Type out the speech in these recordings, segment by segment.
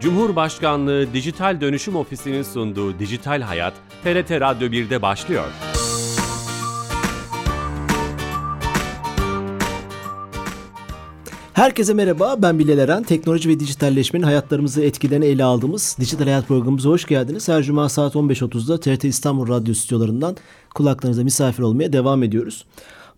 Cumhurbaşkanlığı Dijital Dönüşüm Ofisi'nin sunduğu Dijital Hayat, TRT Radyo 1'de başlıyor. Herkese merhaba, ben Bilal Eren. Teknoloji ve dijitalleşmenin hayatlarımızı etkilerini ele aldığımız Dijital Hayat programımıza hoş geldiniz. Her cuma saat 15.30'da TRT İstanbul Radyo stüdyolarından kulaklarınıza misafir olmaya devam ediyoruz.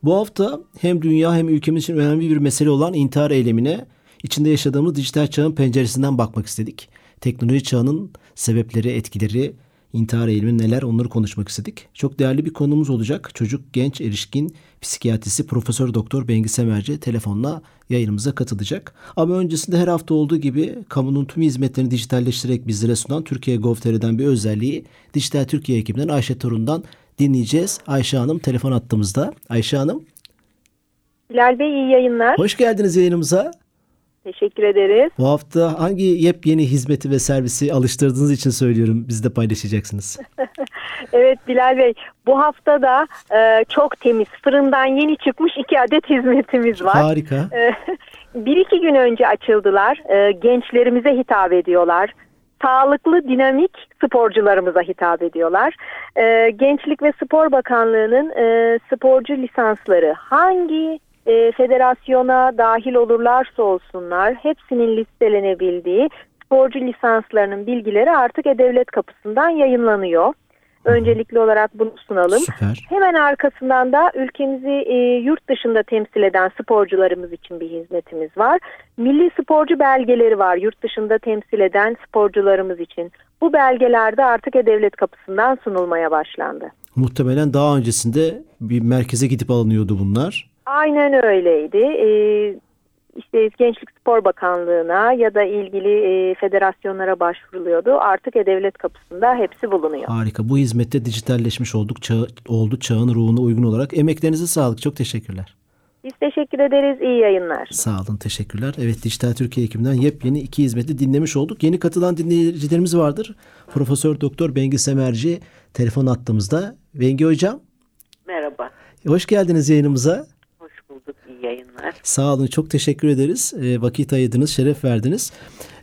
Bu hafta hem dünya hem ülkemiz için önemli bir mesele olan intihar eylemine içinde yaşadığımız dijital çağın penceresinden bakmak istedik. Teknoloji çağının sebepleri, etkileri, intihar eğilimi neler onları konuşmak istedik. Çok değerli bir konumuz olacak. Çocuk, genç, erişkin psikiyatrisi Profesör Doktor Bengi Semerci telefonla yayınımıza katılacak. Ama öncesinde her hafta olduğu gibi kamunun tüm hizmetlerini dijitalleştirerek bizlere sunan Türkiye Gov.tr'den bir özelliği Dijital Türkiye ekibinden Ayşe Torun'dan dinleyeceğiz. Ayşe Hanım telefon attığımızda. Ayşe Hanım. Bilal Bey iyi yayınlar. Hoş geldiniz yayınımıza. Teşekkür ederiz. Bu hafta hangi yepyeni hizmeti ve servisi alıştırdığınız için söylüyorum. Biz de paylaşacaksınız. evet Bilal Bey bu hafta da e, çok temiz fırından yeni çıkmış iki adet hizmetimiz var. Harika. E, bir iki gün önce açıldılar. E, gençlerimize hitap ediyorlar. Sağlıklı, dinamik sporcularımıza hitap ediyorlar. E, Gençlik ve Spor Bakanlığı'nın e, sporcu lisansları hangi e, federasyona dahil olurlarsa olsunlar hepsinin listelenebildiği sporcu lisanslarının bilgileri artık E-Devlet kapısından yayınlanıyor. Öncelikli olarak bunu sunalım. Süper. Hemen arkasından da ülkemizi e, yurt dışında temsil eden sporcularımız için bir hizmetimiz var. Milli sporcu belgeleri var yurt dışında temsil eden sporcularımız için. Bu belgeler de artık E-Devlet kapısından sunulmaya başlandı. Muhtemelen daha öncesinde bir merkeze gidip alınıyordu bunlar. Aynen öyleydi. Ee, işte Gençlik Spor Bakanlığı'na ya da ilgili e, federasyonlara başvuruluyordu. Artık E-Devlet kapısında hepsi bulunuyor. Harika. Bu hizmette dijitalleşmiş olduk. Çağ, oldu çağın ruhuna uygun olarak. Emeklerinize sağlık. Çok teşekkürler. Biz teşekkür ederiz. İyi yayınlar. Sağ olun. Teşekkürler. Evet Dijital Türkiye ekibinden yepyeni iki hizmeti dinlemiş olduk. Yeni katılan dinleyicilerimiz vardır. Profesör Doktor Bengi Semerci telefon attığımızda. Bengi Hocam. Merhaba. Hoş geldiniz yayınımıza Sağ olun. Çok teşekkür ederiz. E, vakit ayırdınız, şeref verdiniz.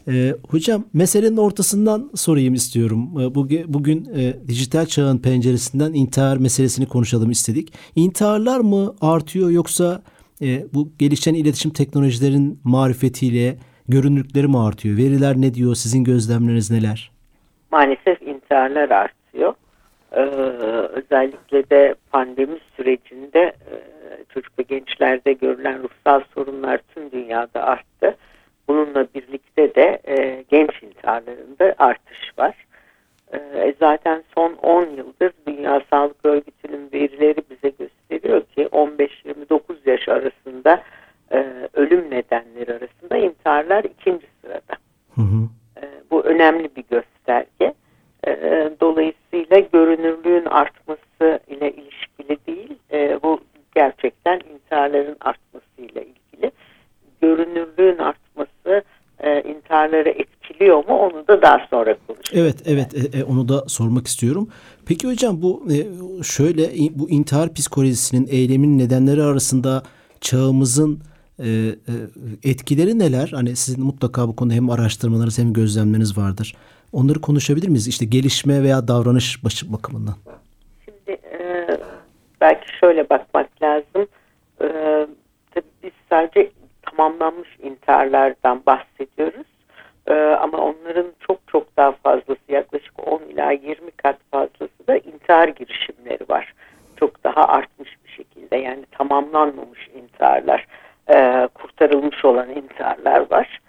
E, hocam meselenin ortasından sorayım istiyorum. E, bugün, bugün e, dijital çağın penceresinden intihar meselesini konuşalım istedik. İntiharlar mı artıyor yoksa e, bu gelişen iletişim teknolojilerin marifetiyle görünürlükleri mi artıyor? Veriler ne diyor? Sizin gözlemleriniz neler? Maalesef intiharlar artıyor. Ee, özellikle de pandemi sürecinde e, çocuk ve gençlerde görülen ruhsal sorunlar tüm dünyada arttı. Bununla birlikte de e, genç intiharlarında artış var. E, zaten son 10 yıldır Dünya Sağlık Örgütü'nün verileri bize gösteriyor ki 15-29 yaş arasında e, ölüm nedenleri arasında intiharlar ikinci sırada. Hı hı. E, bu önemli bir gösterge. E, dolayısıyla görünürlüğün artması ile ilişkili değil, e, bu gerçekten intiharların artmasıyla ilgili. Görünürlüğün artması e, intiharları etkiliyor mu onu da daha sonra konuşalım. Evet evet e, e, onu da sormak istiyorum. Peki hocam bu e, şöyle bu intihar psikolojisinin eylemin nedenleri arasında çağımızın e, e, etkileri neler? Hani sizin mutlaka bu konuda hem araştırmalarınız hem gözlemleriniz vardır. Onları konuşabilir miyiz? İşte gelişme veya davranış bakımından belki şöyle bakmak lazım. Ee, tabii biz sadece tamamlanmış intiharlardan bahsediyoruz. Ee, ama onların çok çok daha fazlası yaklaşık 10 ila 20 kat fazlası da intihar girişimleri var. Çok daha artmış bir şekilde yani tamamlanmamış intiharlar, e, kurtarılmış olan intiharlar var.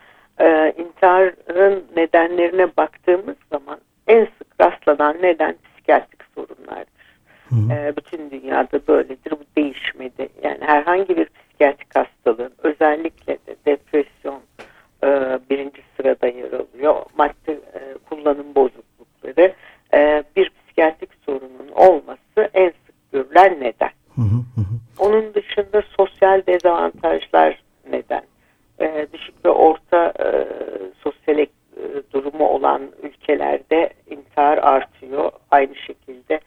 E, intiharın nedenlerine baktığımız zaman en sık rastlanan neden psikiyatrik sorunlardır. Hı. E, bütün dünyada böyledir. Bu değişmedi. Yani herhangi bir psikiyatrik hastalığın özellikle de depresyon e, birinci sırada yer alıyor. Madde e, kullanım bozuklukları e, bir psikiyatrik sorunun olması en sık görülen neden. Hı hı hı. Onun dışında sosyal dezavantajlar neden. E, düşük ve orta e, sosyal e, durumu olan ülkelerde intihar artıyor. Aynı şekilde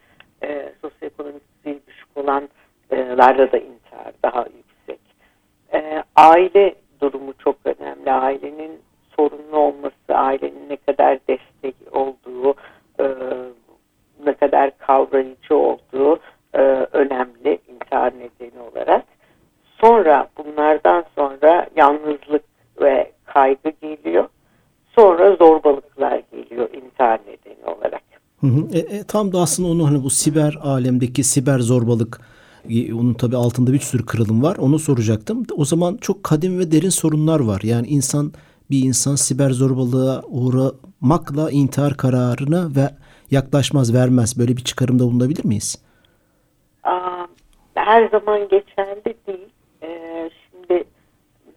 e, sosyoekonomik düşük olanlarda da intihar daha yüksek. E, aile durumu çok önemli. Ailenin sorunlu olması, ailenin ne kadar destek olduğu, e, ne kadar kavrayıcı olduğu e, önemli intihar nedeni olarak. Sonra bunlardan sonra yalnızlık ve kaygı geliyor. Sonra zorbalıklar geliyor intihar nedeni olarak. Hı hı. E, e, tam da aslında onu hani bu siber alemdeki siber zorbalık onun tabi altında bir sürü kırılım var. Onu soracaktım. O zaman çok kadim ve derin sorunlar var. Yani insan bir insan siber zorbalığa uğramakla intihar kararını ve yaklaşmaz, vermez. Böyle bir çıkarımda bulunabilir miyiz? Aa, her zaman geçerli değil. Ee, şimdi hmm,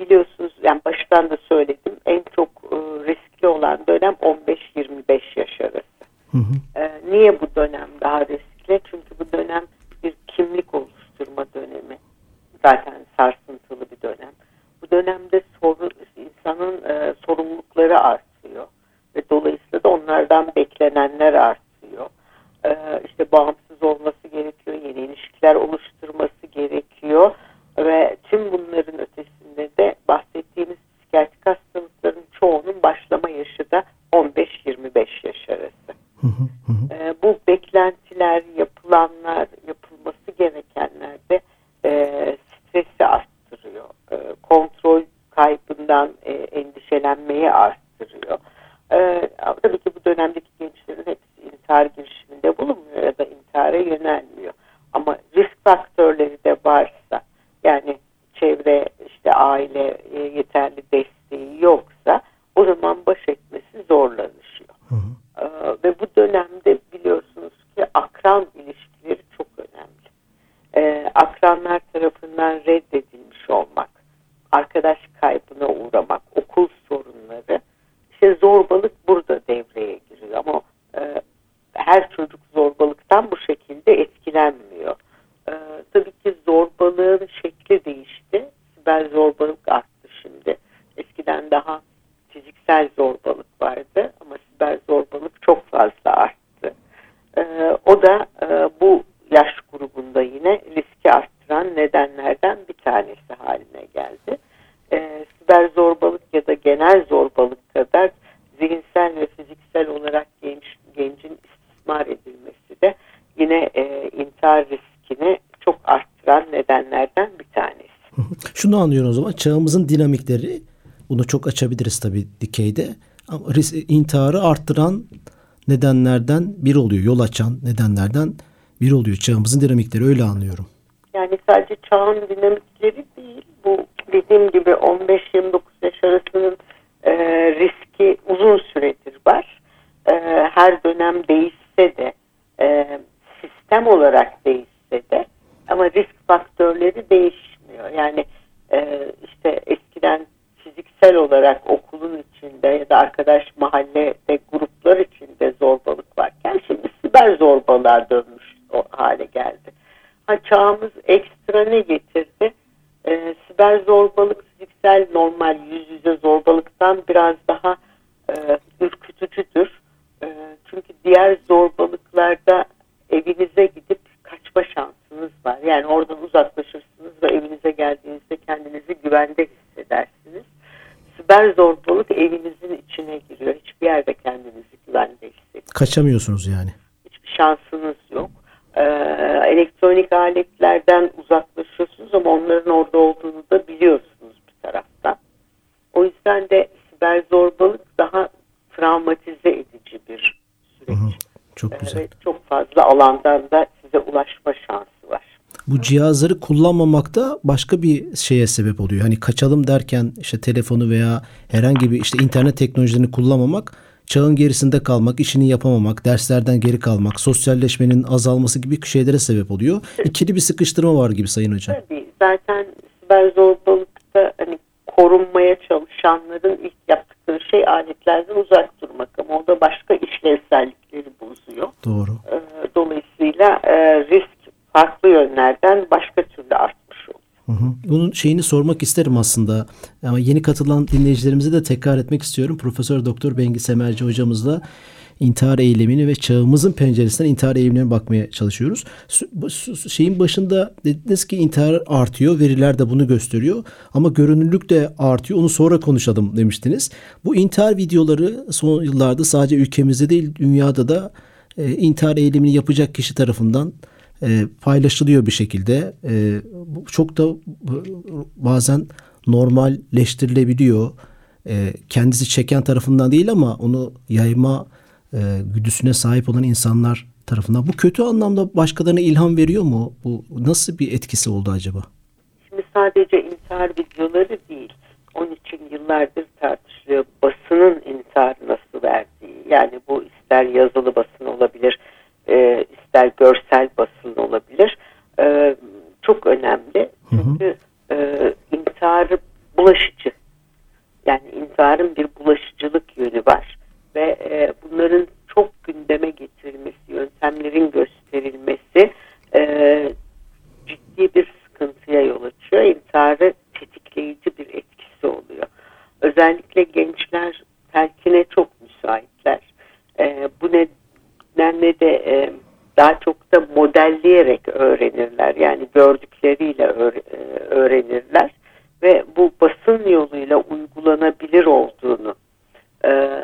biliyorsunuz yani baştan da söyledim en çok e, riskli olan dönem 15-25 yaş arası. Hı hı. Ee, niye bu dönem daha riskli? Çünkü bu dönem bir kimlik oluşturma dönemi. Zaten sarsıntılı bir dönem. Bu dönemde sorun, insanın e, sorumlulukları artıyor ve dolayısıyla da onlardan beklenenler artıyor. E, işte bağımsız olması gerekiyor, yeni ilişkiler oluşturması gerekiyor ve tüm bunların ötesinde de bahsettiğimiz psikiyatrik hastalıkların çoğunun başlama yaşı da 15-25 yaş arası. E, bu beklentiler, endişelenmeyi arttırıyor. E, tabii ki bu dönemdeki gençlerin hepsi intihar girişiminde bulunmuyor ya da intihara yönelmiyor. Ama risk faktörleri de varsa yani çevre, işte aile e, yeterli desteği yoksa o zaman baş etmesi zorlanışıyor. Hı hı. E, ve bu dönemde biliyorsunuz ki akran ilişkileri çok önemli. E, akranlar tarafından reddedilmiş olmak, arkadaş kaybına uğramak, okul sorunları, işte zorbalık burada devreye giriyor ama e, her çocuk zorbalıktan bu şekilde etkilenmiyor. E, tabii ki zorbalığın şekli değişti. Siber zorbalık arttı şimdi. Eskiden daha fiziksel zorbalık vardı ama siber zorbalık çok fazla arttı. E, o da e, bu yaş grubunda yine riski arttıran nedenlerden bir tanesi haline geldi. E, siber zorbalık ya da genel zorbalık kadar zihinsel ve fiziksel olarak genç, gencin istismar edilmesi de yine e, intihar riskini çok arttıran nedenlerden bir tanesi. Şunu anlıyorum o zaman çağımızın dinamikleri bunu çok açabiliriz tabii dikeyde ama intiharı arttıran nedenlerden bir oluyor. Yol açan nedenlerden bir oluyor. Çağımızın dinamikleri öyle anlıyorum. Yani sadece çağın dinamikleri değil. Bu dediğim gibi 15-29 yaş arasının e, riski uzun süredir var. E, her dönem değişse de e, sistem olarak değişse de ama risk faktörleri değişmiyor. Yani e, işte eskiden fiziksel olarak okulun içinde ya da arkadaş mahallede gruplar içinde zorbalık varken şimdi siber zorbalığa dönmüş o hale geldi. Ha, çağımız ekstra ne getirdi? E, siber zorbalık fiziksel normal yüz yüze zorbalıktan biraz daha e, ürkütücüdür. E, çünkü diğer zorbalıklarda evinize gidip kaçma şansınız var. Yani oradan uzaklaşırsınız ve evinize geldiğinizde kendinizi güvende hissedersiniz. Siber zorbalık evinizin içine giriyor. Hiçbir yerde kendinizi güvende hissediyorsunuz. Kaçamıyorsunuz yani. Hiçbir şansınız yok. Ee, elektronik aletlerden uzaklaşıyorsunuz ama onların orada olduğunu da biliyorsunuz bir taraftan. O yüzden de siber zorbalık daha travmatize edici bir süreç. Hı hı, çok güzel. Ee, çok fazla alandan da size ulaşma şansı var. Bu cihazları kullanmamak da başka bir şeye sebep oluyor. Hani kaçalım derken işte telefonu veya herhangi bir işte internet teknolojilerini kullanmamak çağın gerisinde kalmak, işini yapamamak, derslerden geri kalmak, sosyalleşmenin azalması gibi şeylere sebep oluyor. İkili bir sıkıştırma var gibi Sayın Hocam. Tabii. Zaten siber zorbalıkta hani korunmaya çalışanların ilk yaptıkları şey aletlerden uzak durmak ama o da başka işlevsellikleri bozuyor. Doğru. Dolayısıyla risk farklı yönlerden başka türlü artmış oluyor. Hı hı. Bunun şeyini sormak isterim aslında. Ama yeni katılan dinleyicilerimize de tekrar etmek istiyorum. Profesör Doktor Bengi Semerci hocamızla intihar eylemini ve çağımızın penceresinden intihar eylemlerine bakmaya çalışıyoruz. Şeyin başında dediniz ki intihar artıyor, veriler de bunu gösteriyor ama görünürlük de artıyor. Onu sonra konuşalım demiştiniz. Bu intihar videoları son yıllarda sadece ülkemizde değil dünyada da e, intihar eylemini yapacak kişi tarafından e, paylaşılıyor bir şekilde. E, çok da bazen normalleştirilebiliyor. E, kendisi çeken tarafından değil ama onu yayma e, güdüsüne sahip olan insanlar tarafından. Bu kötü anlamda başkalarına ilham veriyor mu? Bu nasıl bir etkisi oldu acaba? Şimdi sadece intihar videoları değil. Onun için yıllardır tartışılıyor. Basının intihar nasıl verdiği. Yani bu ister yazılı basın olabilir, e, ister görsel basın olabilir. E, çok önemli. Çünkü e, intiharı bulaşıcı. Yani intiharın bir bulaşıcılık yönü var. Ve e, bunların çok gündeme getirilmesi, yöntemlerin gösterilmesi e, ciddi bir sıkıntıya yol açıyor. İntiharı tetikleyici bir etkisi oluyor. Özellikle gençler telkine çok müsaitler. E, bu nedenle de e, daha çok da modelleyerek öğrenirler. Yani gördükleriyle e, öğrenirler ve bu basın yoluyla uygulanabilir olduğunu, e,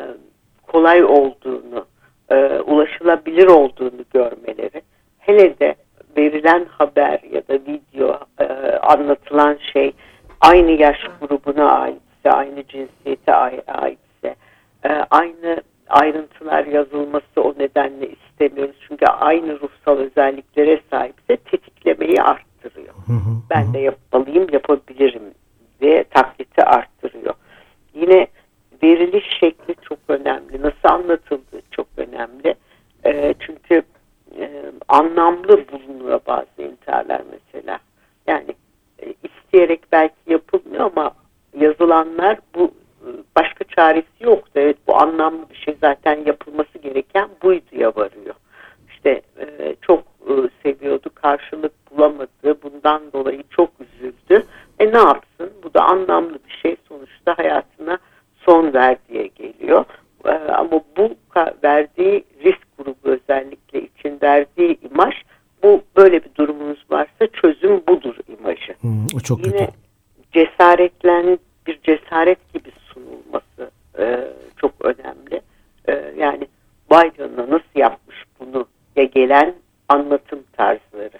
kolay olduğunu, e, ulaşılabilir olduğunu görmeleri, hele de verilen haber ya da video anlatılan şey aynı yaş grubuna aitse, aynı cinsiyete aitse, aynı ayrıntılar yazılması o nedenle istemiyoruz. Çünkü aynı ruhsal özelliklere sahipse tetiklemeyi arttırıyor. Hı hı, ben hı. de yapmalıyım, yapabilirim diye takliti arttırıyor. Yine veriliş şekli çok önemli. Nasıl anlatıldığı çok önemli. E, çünkü e, anlamlı bulunuyor bazı intiharlar mesela. Yani e, isteyerek belki yapılmıyor ama yazılanlar bu başka çaresi yoktu. Evet bu anlamlı bir şey zaten yapılması gereken buydu ya varıyor. İşte e, çok e, seviyordu, karşılık bulamadı. Bundan dolayı çok üzüldü. E ne yapsın? Bu da anlamlı bir şey. Sonuçta hayatına son ver diye geliyor. E, ama bu verdiği risk grubu özellikle için verdiği imaj bu böyle bir durumunuz varsa çözüm budur imajı. Hmm, o çok Yine kötü. cesaretlen bir cesaret gibi sunulması e, çok önemli. E, yani Biden'a nasıl yapmış bunu ya gelen anlatım tarzları,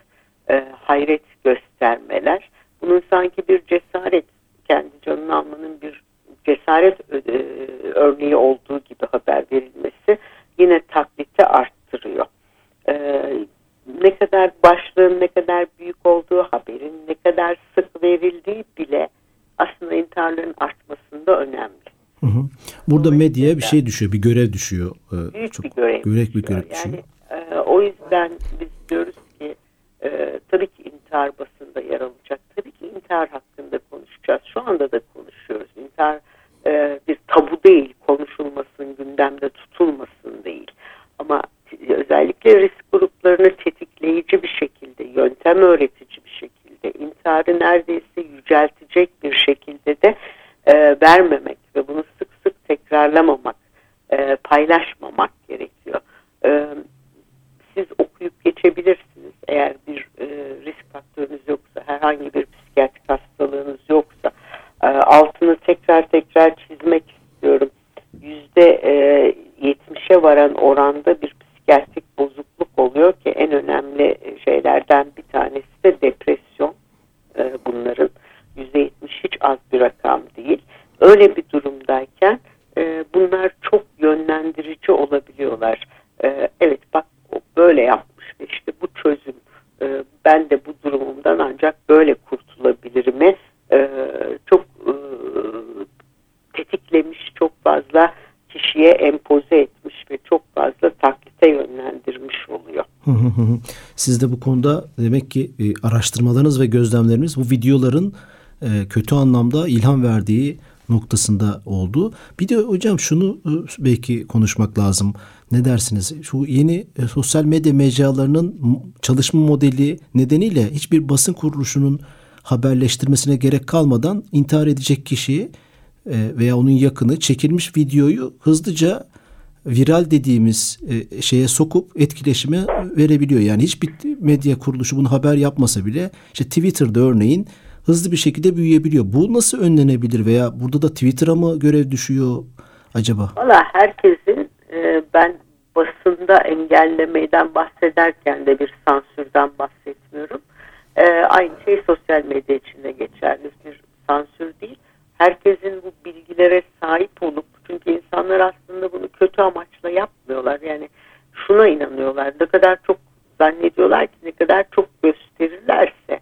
e, hayret göstermeler. Bunun sanki bir cesaret, kendi canını almanın bir cesaret e, örneği olduğu gibi haber verilmesi yine takliti arttırıyor. E, ne kadar başlığın ne kadar büyük olduğu, haberin ne kadar sık verildiği bile aslında intiharların artmasında önemli. Hı hı. Burada medyaya bir şey düşüyor, bir görev düşüyor. Ee, büyük çok, bir görev. Büyük bir görev düşüyor. Yani e, o yüzden biz diyoruz ki e, tabii ki intihar basında yer alacak. Tabii ki intihar hakkında konuşacağız. Şu anda da konuşuyoruz. İntihar e, bir tabu değil, konuşulmasın, gündemde tutulmasın değil. Ama özellikle risk gruplarını tetikleyici bir şekilde, yöntem öğretici bir şekilde, intiharı neredeyse yüceltecek bir şekilde de e, vermemek ve bunu sık sık tekrarlamamak, e, paylaşmamak gerekiyor. E, siz okuyup geçebilirsiniz eğer bir e, risk faktörünüz yoksa, herhangi bir psikiyatrik hastalığınız yoksa, e, altını tekrar tekrar çizmek istiyorum. Yüzde e, 70'e varan oranda bir psikiyatrik bozukluk oluyor ki en önemli şeylerden bir tanesi de depresyon e, bunların. %70 hiç az bir rakam değil. Öyle bir durumdayken e, bunlar çok yönlendirici olabiliyorlar. E, evet bak böyle yapmış ve işte bu çözüm. E, ben de bu durumumdan ancak böyle kurtulabilirim. E, çok e, tetiklemiş, çok fazla kişiye empoze etmiş ve çok fazla taklite yönlendirmiş oluyor. Siz de bu konuda demek ki e, araştırmalarınız ve gözlemleriniz bu videoların e, kötü anlamda ilham verdiği noktasında oldu. Bir de hocam şunu e, belki konuşmak lazım. Ne dersiniz? Şu yeni sosyal medya mecralarının çalışma modeli nedeniyle hiçbir basın kuruluşunun haberleştirmesine gerek kalmadan intihar edecek kişiyi veya onun yakını çekilmiş videoyu hızlıca viral dediğimiz e, şeye sokup etkileşime verebiliyor. Yani hiçbir medya kuruluşu bunu haber yapmasa bile işte Twitter'da örneğin hızlı bir şekilde büyüyebiliyor. Bu nasıl önlenebilir veya burada da Twitter'a mı görev düşüyor acaba? Valla herkesin e, ben basında engellemeden bahsederken de bir sansürden bahsetmiyorum. E, aynı şey sosyal medya içinde geçerli bir sansür değil. Herkesin bu bilgilere sahip olup çünkü insanlar aslında bunu kötü amaçla yapmıyorlar. Yani şuna inanıyorlar. Ne kadar çok zannediyorlar ki ne kadar çok gösterirlerse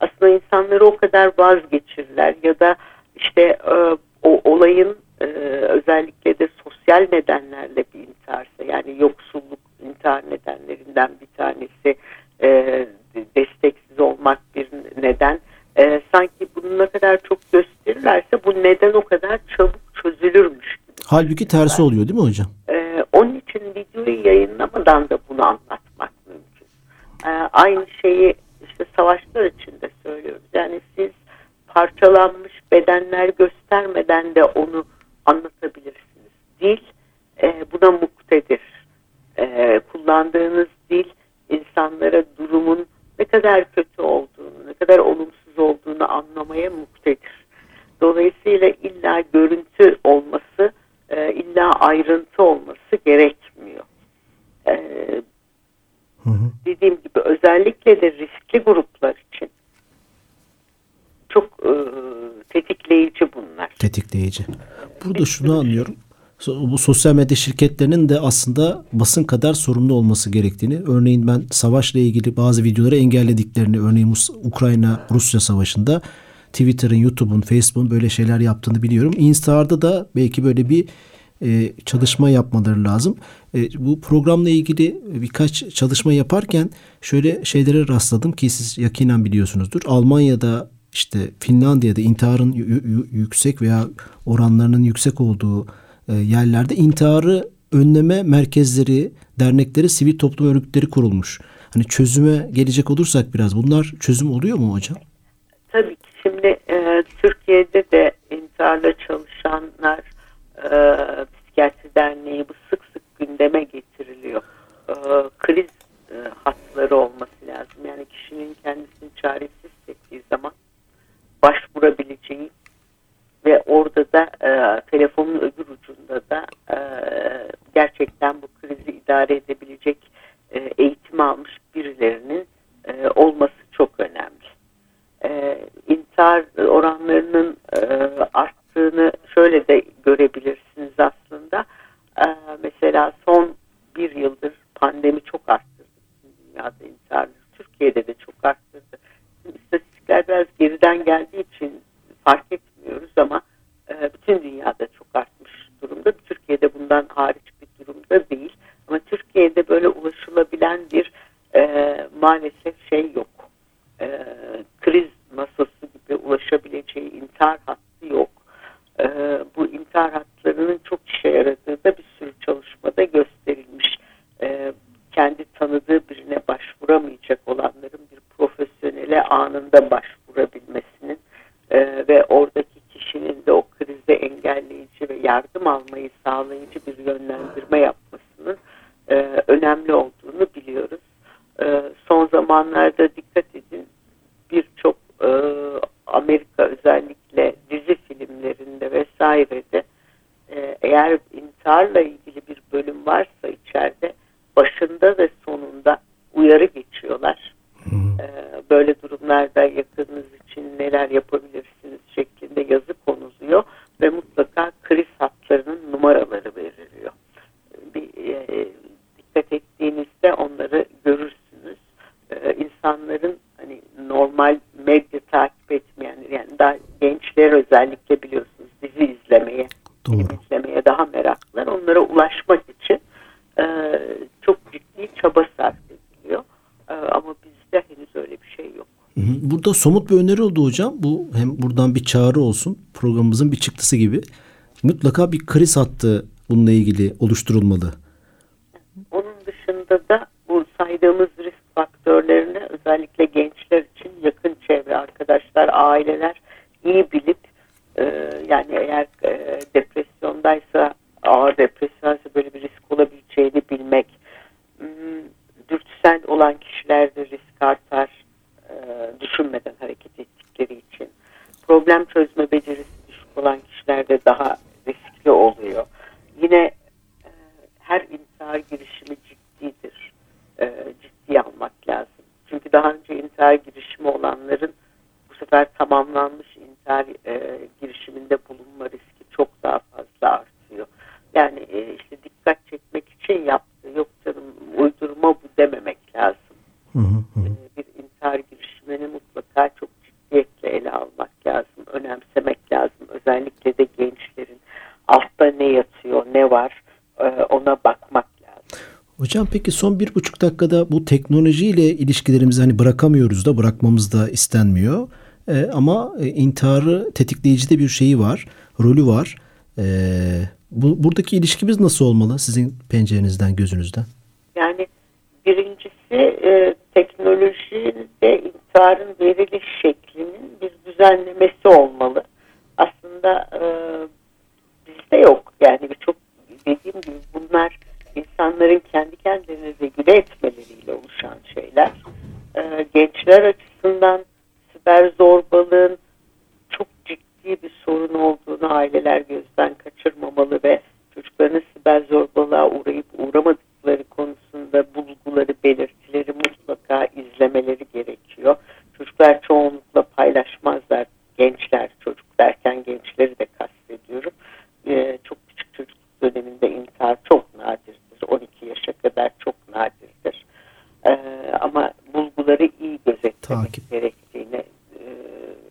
aslında insanları o kadar vazgeçirirler ya da işte e, o olayın e, özellikle de sosyal nedenlerle bir intiharsa yani yoksulluk intihar nedenlerinden bir tanesi e, desteksiz olmak bir neden e, sanki bunu ne kadar çok gösterirlerse bu neden o kadar çabuk çözülürmüş gibi. Halbuki tersi oluyor değil mi hocam? E, onun için videoyu yayınlamadan da bunu anlatmak mümkün. E, aynı şeyi işte savaşlar için de söylüyoruz. Yani siz parçalanmış bedenler göstermeden de onu anlatabilirsiniz. Dil e, buna muktedir. E, kullandığınız dil insanlara durumun ne kadar kötü olduğunu, ne kadar olumsuz olduğunu anlamaya muktedir. Dolayısıyla illa görüntü olması, e, illa ayrıntı olması gerekmiyor. E, hı hı. Dediğim gibi özellikle de riskli gruplar için çok e, tetikleyici bunlar. Tetikleyici. Burada şunu anlıyorum. Bu sosyal medya şirketlerinin de aslında basın kadar sorumlu olması gerektiğini. Örneğin ben savaşla ilgili bazı videoları engellediklerini, örneğin Ukrayna-Rusya savaşında Twitter'ın, YouTube'un, Facebook'un böyle şeyler yaptığını biliyorum. Instar'da da belki böyle bir e, çalışma yapmaları lazım. E, bu programla ilgili birkaç çalışma yaparken şöyle şeylere rastladım ki siz yakinen biliyorsunuzdur. Almanya'da işte Finlandiya'da intiharın yüksek veya oranlarının yüksek olduğu e, yerlerde intiharı önleme merkezleri, dernekleri, sivil toplum örgütleri kurulmuş. Hani çözüme gelecek olursak biraz bunlar çözüm oluyor mu hocam? Tabii ki. Şimdi e, Türkiye'de de intiharla çalışanlar e, Psikiyatri Derneği bu sık sık gündeme getiriliyor. E, kriz e, hatları olması lazım. Yani kişinin kendisini çaresiz hissettiği zaman başvurabileceği ve orada da e, telefonun öbür ucunda da e, gerçekten bu krizi idare edebilecek e, eğitim almış birilerinin e, olması çok önemli. E, intihar oranlarının e, arttığını şöyle de görebilirsiniz aslında. E, mesela son bir yıldır pandemi çok arttırdı dünyada intiharları. Türkiye'de de çok arttırdı. İstatistikler biraz geriden geldiği için fark etmiyoruz ama e, bütün dünyada çok artmış durumda. Türkiye'de bundan hariç bir durumda değil. Ama Türkiye'de böyle ulaşılabilen bir e, maalesef şey yok. E, kriz masası gibi ulaşabileceği intihar hattı yok. E, bu intihar hatlarının çok işe yaradığı da bir sürü çalışmada gösterilmiş. E, kendi tanıdığı birine başvuramayacak olanların bir profesyonele anında başvurabilmesinin e, ve oradaki kişinin de o krizde engelleyici ve yardım almayı sağlayıcı bir yönlendirme yapmasının e, önemli olduğunu biliyoruz. E, son zamanlarda dikkat edin birçok e, Amerika özellikle dizi filmlerinde vesairede e, eğer intiharla ilgili bir bölüm varsa içeride başında ve sonunda uyarı geçiyorlar. E, böyle durumlarda yakınınız için neler yapabilirsiniz şeklinde yazı konuluyor ve mutlaka kriz hatlarının numaraları veriliyor. Bir, e, dikkat ettiğinizde onları görürsünüz. E, insanların hani normal medya takip etmeyen yani daha gençler özellikle biliyorsunuz dizi izlemeye, Doğru. film izlemeye daha meraklılar. Onlara ulaşmak için e, çok ciddi çaba sarf ediliyor. E, ama bizde henüz öyle bir şey yok. Burada somut bir öneri oldu hocam. Bu hem buradan bir çağrı olsun programımızın bir çıktısı gibi. Mutlaka bir kriz hattı bununla ilgili oluşturulmalı. Problem çözme becerisi düşük olan kişilerde daha riskli oluyor. Yine e, her intihar girişimi ciddidir. E, ciddiye almak lazım. Çünkü daha önce intihar girişimi olanların bu sefer tamamlanmış intihar e, girişiminde bulunma riski çok daha fazla artıyor. Yani e, işte dikkat çekmek için yaptığı yok canım uydurma bu dememek lazım. Hı hı hı. E, bir intihar girişimini mutlaka çok ciddiyetle ele almak lazım, önemsemek lazım. Özellikle de gençlerin altta ne yatıyor, ne var e, ona bakmak lazım. Hocam peki son bir buçuk dakikada bu teknolojiyle ilişkilerimizi hani bırakamıyoruz da bırakmamız da istenmiyor. Ee, ama e, intiharı tetikleyici de bir şeyi var, rolü var. Ee, bu, buradaki ilişkimiz nasıl olmalı sizin pencerenizden, gözünüzden? Yani birincisi e, teknolojide intiharın veriliş şeklinin bir düzenlemesi olmalı. Aslında e, bizde yok. Yani birçok dediğim gibi bunlar insanların kendi kendilerini regüle etmeleriyle oluşan şeyler. E, gençler açısından siber zorbalığın çok ciddi bir sorun olduğunu aileler gözden kaçırmamalı ve çocuklarının siber zorbalığa uğrayıp uğramadıkları konusunda bulguları, belirtileri mutlaka izlemeleri gerekiyor. Çocuklar çoğunlukla paylaşmazlar. Gençler, çocuk derken gençleri de kastediyorum. Ee, çok küçük çocukluk döneminde intihar çok nadirdir. 12 yaşa kadar çok nadirdir. Ee, ama bulguları iyi gözetlemek Takip. gerektiğini e,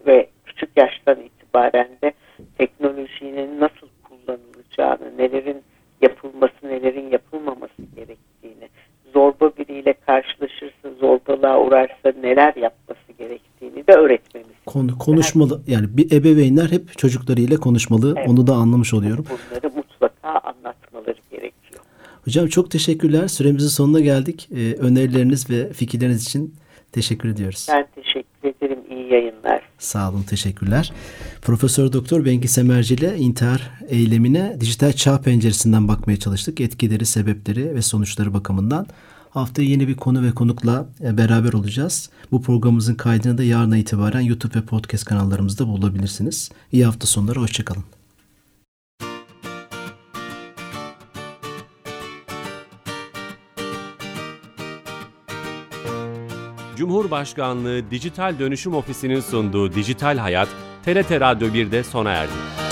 ve küçük yaştan itibaren de teknolojinin nasıl kullanılacağını, nelerin yapılması, nelerin yapılmaması gerektiğini, zorba biriyle karşılaşırsa, zorbalığa uğrarsa neler yapması gerektiğini de öğretmemiz. Konu, konuşmalı yani bir ebeveynler hep çocuklarıyla konuşmalı. Evet. Onu da anlamış oluyorum. Bunları mutlaka anlatmaları gerekiyor. Hocam çok teşekkürler. Süremizin sonuna geldik. Ee, önerileriniz ve fikirleriniz için teşekkür ediyoruz. Ben teşekkür ederim. İyi yayınlar. Sağ olun, teşekkürler. Profesör Doktor Bengi Semerci ile intihar eylemine dijital çağ penceresinden bakmaya çalıştık. Etkileri, sebepleri ve sonuçları bakımından. Haftaya yeni bir konu ve konukla e, beraber olacağız. Bu programımızın kaydını da yarına itibaren YouTube ve podcast kanallarımızda bulabilirsiniz. İyi hafta sonları, hoşçakalın. Cumhurbaşkanlığı Dijital Dönüşüm Ofisi'nin sunduğu Dijital Hayat, TRT Radyo 1'de sona erdi.